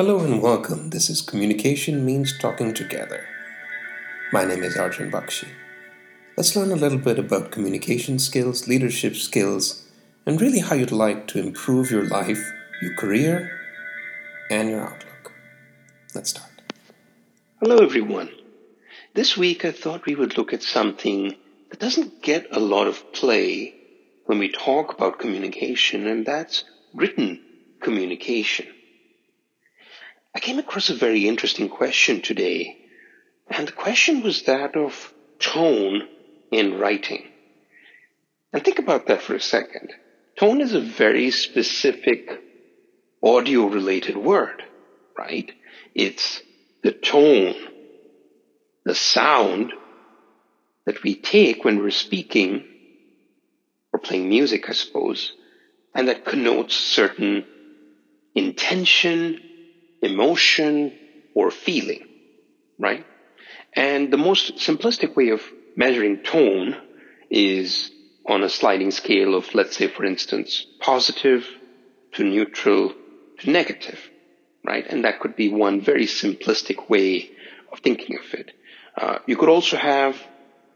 Hello and welcome. This is Communication Means Talking Together. My name is Arjun Bakshi. Let's learn a little bit about communication skills, leadership skills, and really how you'd like to improve your life, your career, and your outlook. Let's start. Hello, everyone. This week I thought we would look at something that doesn't get a lot of play when we talk about communication, and that's written communication. I came across a very interesting question today, and the question was that of tone in writing. And think about that for a second. Tone is a very specific audio related word, right? It's the tone, the sound that we take when we're speaking or playing music, I suppose, and that connotes certain intention, emotion, or feeling, right? And the most simplistic way of measuring tone is on a sliding scale of, let's say, for instance, positive to neutral to negative, right? And that could be one very simplistic way of thinking of it. Uh, you could also have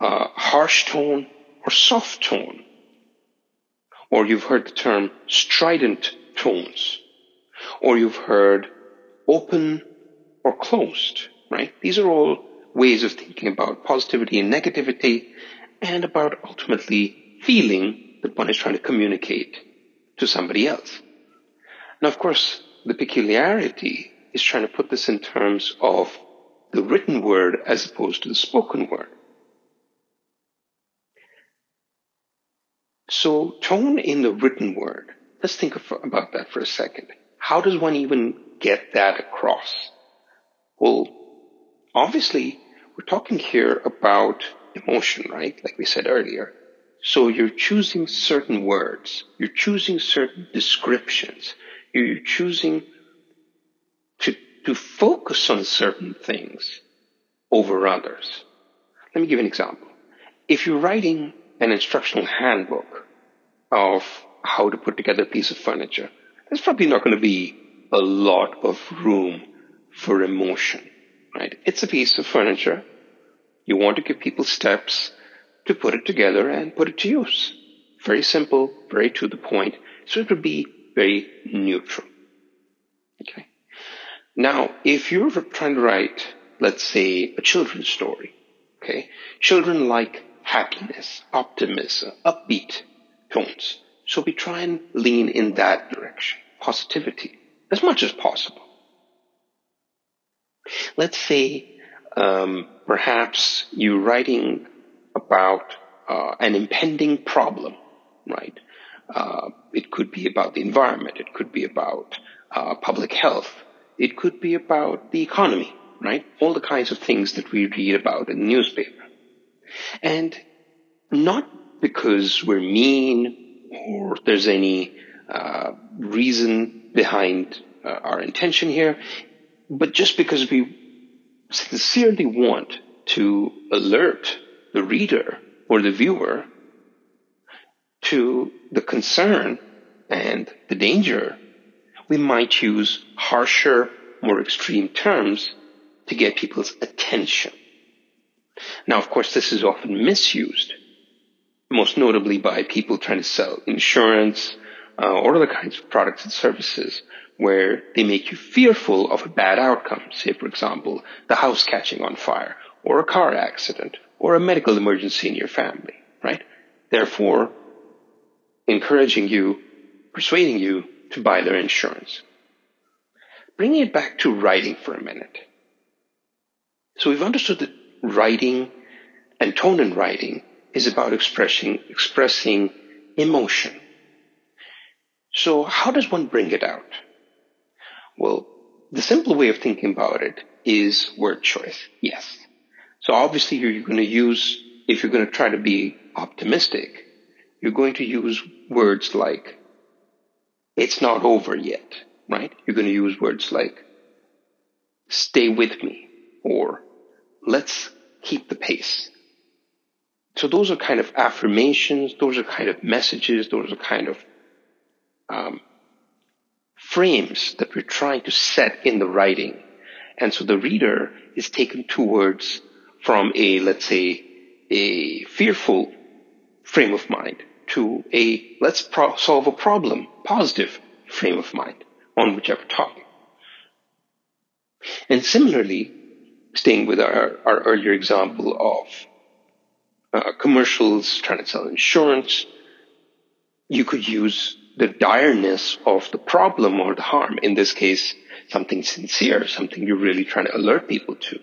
a harsh tone or soft tone. Or you've heard the term strident tones. Or you've heard open or closed, right? These are all ways of thinking about positivity and negativity and about ultimately feeling that one is trying to communicate to somebody else. Now, of course, the peculiarity is trying to put this in terms of the written word as opposed to the spoken word. So, tone in the written word, let's think of, about that for a second. How does one even get that across? Well, obviously, we're talking here about emotion, right? Like we said earlier. So you're choosing certain words. You're choosing certain descriptions. You're choosing to, to focus on certain things over others. Let me give an example. If you're writing an instructional handbook of how to put together a piece of furniture, there's probably not going to be a lot of room for emotion, right? It's a piece of furniture. You want to give people steps to put it together and put it to use. Very simple, very to the point. So it would be very neutral. Okay. Now, if you're trying to write, let's say, a children's story, okay, children like happiness, optimism, upbeat tones. So we try and lean in that direction, positivity as much as possible. Let's say um, perhaps you're writing about uh, an impending problem, right? Uh, it could be about the environment. It could be about uh, public health. It could be about the economy, right? All the kinds of things that we read about in the newspaper. And not because we're mean or there's any uh, reason behind uh, our intention here, but just because we sincerely want to alert the reader or the viewer to the concern and the danger, we might use harsher, more extreme terms to get people's attention. Now, of course, this is often misused, most notably by people trying to sell insurance uh, or other kinds of products and services where they make you fearful of a bad outcome. Say, for example, the house catching on fire, or a car accident, or a medical emergency in your family, right? Therefore, encouraging you, persuading you to buy their insurance. Bringing it back to writing for a minute. So we've understood that writing and tone in writing is about expressing, expressing emotion. So how does one bring it out? Well, the simple way of thinking about it is word choice. Yes. So obviously you're going to use, if you're going to try to be optimistic, you're going to use words like, it's not over yet, right? You're going to use words like, stay with me, or let's keep the pace. So those are kind of affirmations, those are kind of messages, those are kind of um, frames that we're trying to set in the writing. And so the reader is taken towards from a, let's say, a fearful frame of mind to a let's pro- solve a problem, positive frame of mind on whichever topic. And similarly, staying with our, our earlier example of uh, commercials trying to sell insurance, you could use the direness of the problem or the harm. In this case, something sincere, something you're really trying to alert people to.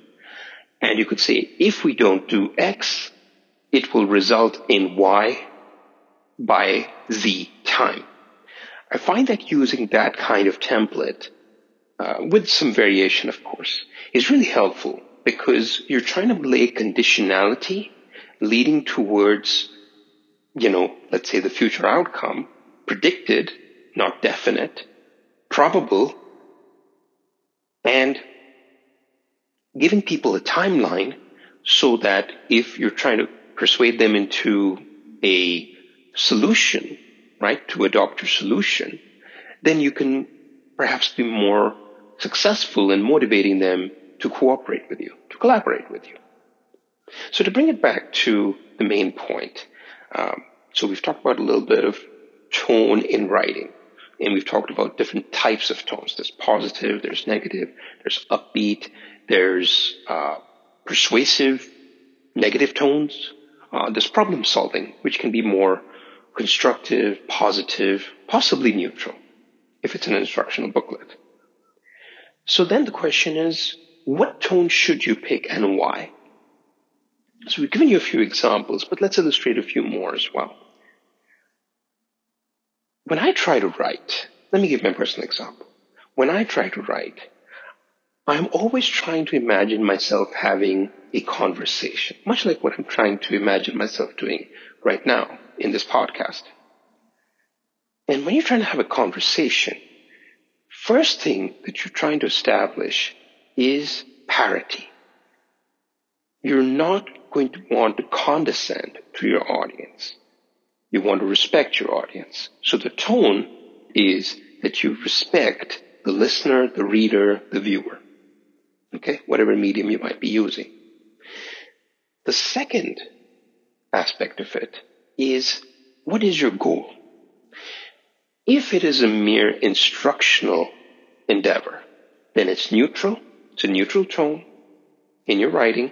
And you could say, if we don't do X, it will result in Y by Z time. I find that using that kind of template, uh, with some variation, of course, is really helpful because you're trying to lay conditionality leading towards, you know, let's say the future outcome, predicted, not definite, probable, and giving people a timeline so that if you're trying to persuade them into a solution, right, to adopt your solution, then you can perhaps be more successful in motivating them to cooperate with you, to collaborate with you. So to bring it back to the main point, um, so we've talked about a little bit of tone in writing, and we've talked about different types of tones. There's positive, there's negative, there's upbeat, there's uh, persuasive, negative tones. Uh, there's problem solving, which can be more constructive, positive, possibly neutral, if it's an instructional booklet. So then the question is, what tone should you pick and why? So we've given you a few examples, but let's illustrate a few more as well. When I try to write, let me give my personal example. When I try to write, I'm always trying to imagine myself having a conversation, much like what I'm trying to imagine myself doing right now in this podcast. And when you're trying to have a conversation, first thing that you're trying to establish is parity. You're not going to want to condescend to your audience. You want to respect your audience. So the tone is that you respect the listener, the reader, the viewer. Okay? Whatever medium you might be using. The second aspect of it is what is your goal? If it is a mere instructional endeavor, then it's neutral. It's a neutral tone in your writing.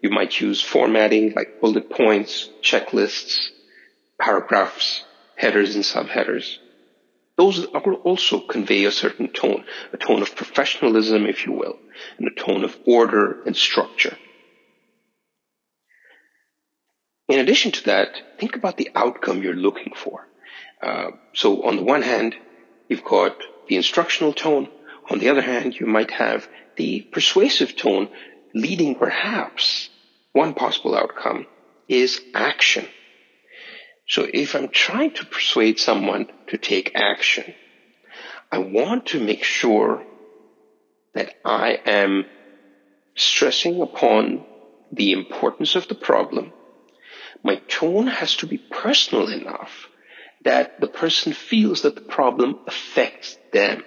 You might use formatting like bullet points, checklists, paragraphs, headers and subheaders. Those also convey a certain tone, a tone of professionalism, if you will, and a tone of order and structure. In addition to that, think about the outcome you're looking for. Uh, so on the one hand, you've got the instructional tone. On the other hand, you might have the persuasive tone leading perhaps one possible outcome is action. So if I'm trying to persuade someone to take action, I want to make sure that I am stressing upon the importance of the problem my tone has to be personal enough that the person feels that the problem affects them.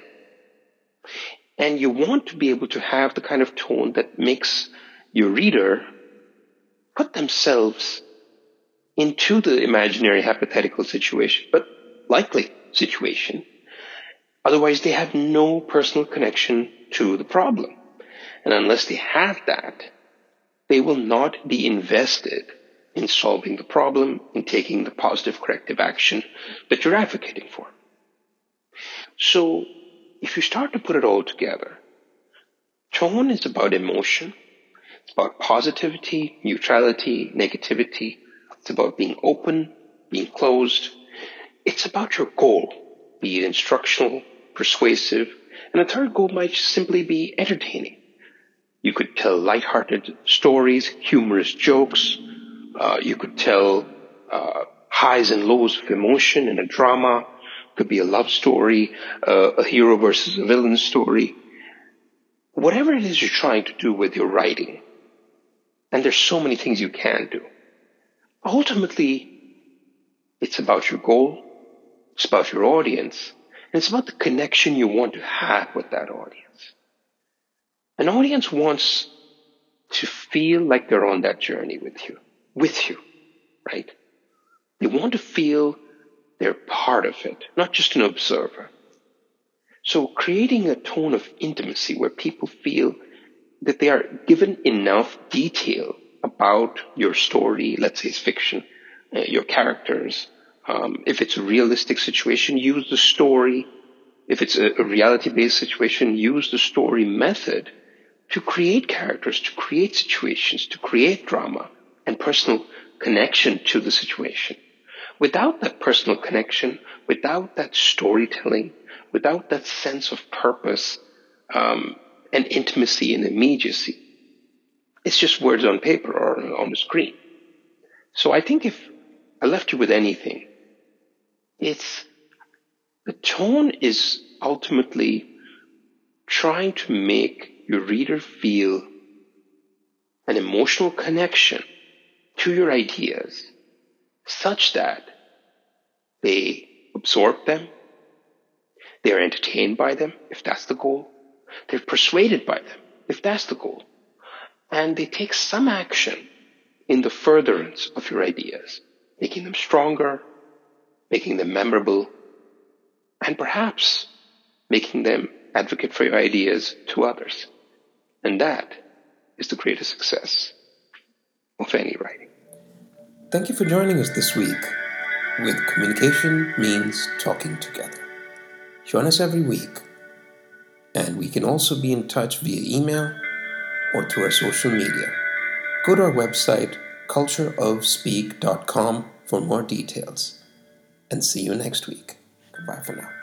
And you want to be able to have the kind of tone that makes your reader put themselves into the imaginary hypothetical situation, but likely situation. Otherwise, they have no personal connection to the problem. And unless they have that, they will not be invested in solving the problem, in taking the positive corrective action that you're advocating for. So, if you start to put it all together, tone is about emotion, it's about positivity, neutrality, negativity, it's about being open, being closed, it's about your goal, be it instructional, persuasive, and a third goal might simply be entertaining. You could tell light-hearted stories, humorous jokes, uh, you could tell uh, highs and lows of emotion in a drama. Could be a love story, uh, a hero versus a villain story. Whatever it is you're trying to do with your writing, and there's so many things you can do. Ultimately, it's about your goal, it's about your audience, And it's about the connection you want to have with that audience. An audience wants to feel like they're on that journey with you, with you, right? They want to feel they're part of it, not just an observer. So creating a tone of intimacy where people feel that they are given enough detail about your story, let's say it's fiction, uh, your characters. Um, if it's a realistic situation, use the story. If it's a, a reality based situation, use the story method to create characters, to create situations, to create drama and personal connection to the situation. Without that personal connection, without that storytelling, without that sense of purpose um, and intimacy and immediacy, it's just words on paper or on the screen. So I think if I left you with anything, it's the tone is ultimately trying to make your reader feel an emotional connection to your ideas such that they absorb them, they are entertained by them, if that's the goal, they're persuaded by them, if that's the goal, and they take some action in the furtherance of your ideas, making them stronger, making them memorable, and perhaps making them advocate for your ideas to others. And that is the greatest success of any writing. Thank you for joining us this week with Communication Means Talking Together. Join us every week, and we can also be in touch via email or through our social media. Go to our website, cultureofspeak.com, for more details. And see you next week. Goodbye for now.